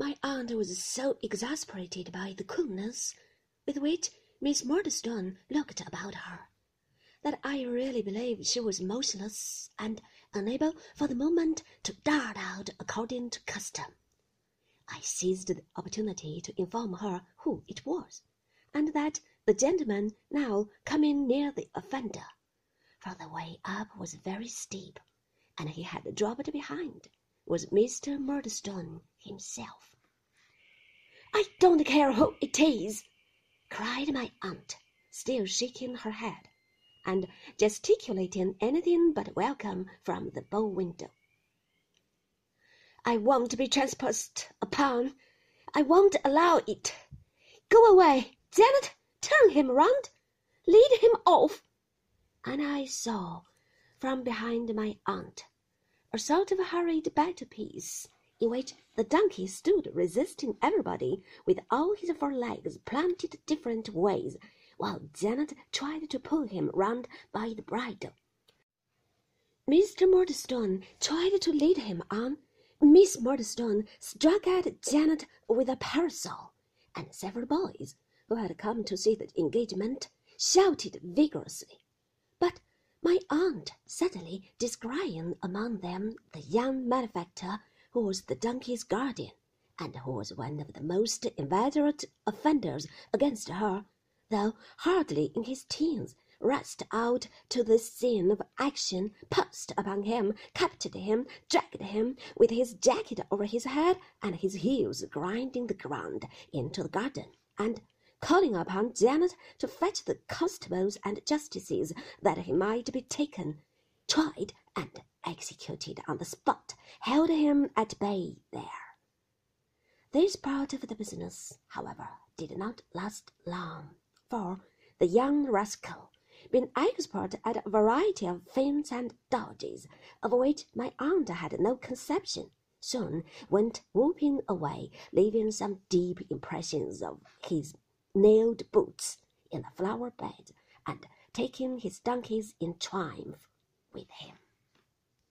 My aunt was so exasperated by the coolness with which Miss Murdstone looked about her that I really believe she was motionless and unable for the moment to dart out according to custom. I seized the opportunity to inform her who it was, and that the gentleman now coming near the offender, for the way up was very steep, and he had dropped behind, was Mr. Murdstone himself. I don't care who it is, cried my aunt, still shaking her head, and gesticulating anything but welcome from the bow window. I won't be trespassed upon. I won't allow it. Go away, Janet. Turn him round. Lead him off. And I saw, from behind my aunt, a sort of hurried battle piece in which the donkey stood resisting everybody with all his four legs planted different ways, while Janet tried to pull him round by the bridle. Mr. Murdstone tried to lead him on Miss Murdstone struck at Janet with a parasol, and several boys, who had come to see the engagement, shouted vigorously. But my aunt suddenly descrying among them the young malefactor who was the donkey's guardian, and who was one of the most inveterate offenders against her, though hardly in his teens, rushed out to the scene of action, pounced upon him, captured him, dragged him, with his jacket over his head and his heels grinding the ground, into the garden, and, calling upon Janet to fetch the constables and justices that he might be taken, tried and executed on the spot, held him at bay there. This part of the business, however, did not last long, for the young rascal being expert at a variety of feints and dodges, of which my aunt had no conception, soon went whooping away, leaving some deep impressions of his nailed boots in the flower bed, and taking his donkeys in triumph with him.